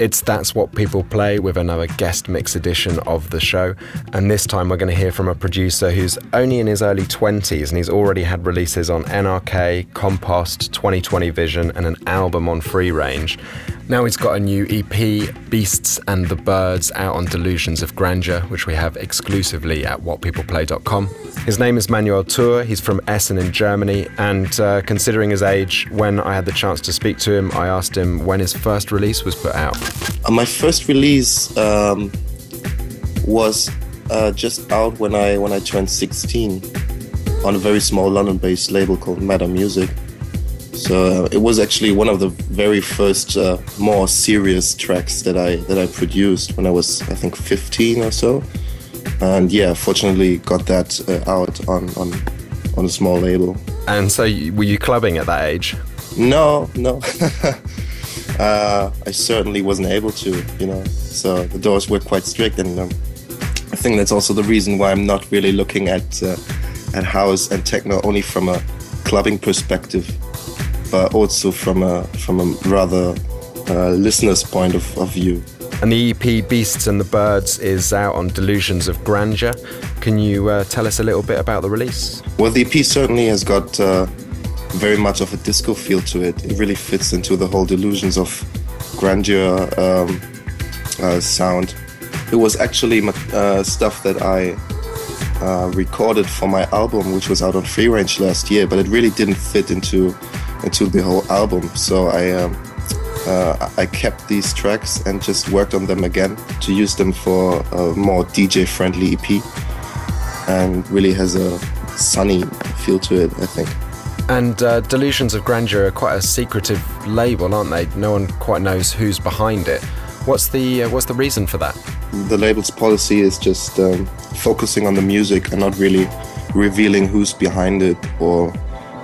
It's That's What People Play with another guest mix edition of the show. And this time we're going to hear from a producer who's only in his early 20s and he's already had releases on NRK, Compost, 2020 Vision, and an album on Free Range. Now he's got a new EP, Beasts and the Birds, out on Delusions of Grandeur, which we have exclusively at whatpeopleplay.com. His name is Manuel Tur. He's from Essen in Germany. And uh, considering his age, when I had the chance to speak to him, I asked him when his first release was put out. Uh, my first release um, was uh, just out when I when I turned 16 on a very small London-based label called Matter Music. So uh, it was actually one of the very first uh, more serious tracks that I that I produced when I was I think 15 or so, and yeah, fortunately got that uh, out on, on on a small label. And so, were you clubbing at that age? No, no. Uh, I certainly wasn't able to, you know. So the doors were quite strict, and um, I think that's also the reason why I'm not really looking at uh, at house and techno only from a clubbing perspective but also from a from a rather uh, listener's point of, of view. And the EP Beasts and the Birds is out on Delusions of Grandeur. Can you uh, tell us a little bit about the release? Well, the EP certainly has got uh, very much of a disco feel to it. It really fits into the whole Delusions of Grandeur um, uh, sound. It was actually uh, stuff that I uh, recorded for my album, which was out on Free Range last year, but it really didn't fit into into the whole album. So I um, uh, I kept these tracks and just worked on them again to use them for a more DJ friendly EP, and really has a sunny feel to it. I think. And uh, Delusions of Grandeur are quite a secretive label, aren't they? No one quite knows who's behind it. What's the uh, what's the reason for that? The label's policy is just um, focusing on the music and not really revealing who's behind it or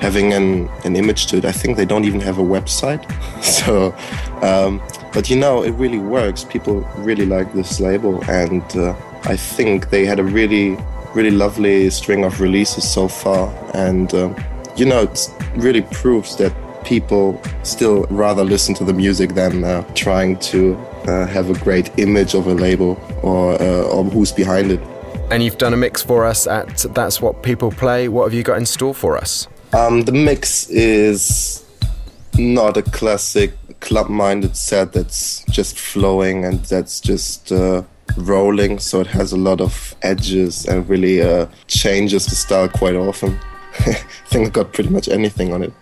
having an, an image to it. I think they don't even have a website. so, um, but you know, it really works. People really like this label, and uh, I think they had a really, really lovely string of releases so far. And um, you know, it really proves that people still rather listen to the music than uh, trying to uh, have a great image of a label or, uh, or who's behind it. And you've done a mix for us at That's What People Play. What have you got in store for us? Um, the mix is not a classic club-minded set that's just flowing and that's just uh, rolling. So it has a lot of edges and really uh, changes the style quite often. I think I got pretty much anything on it.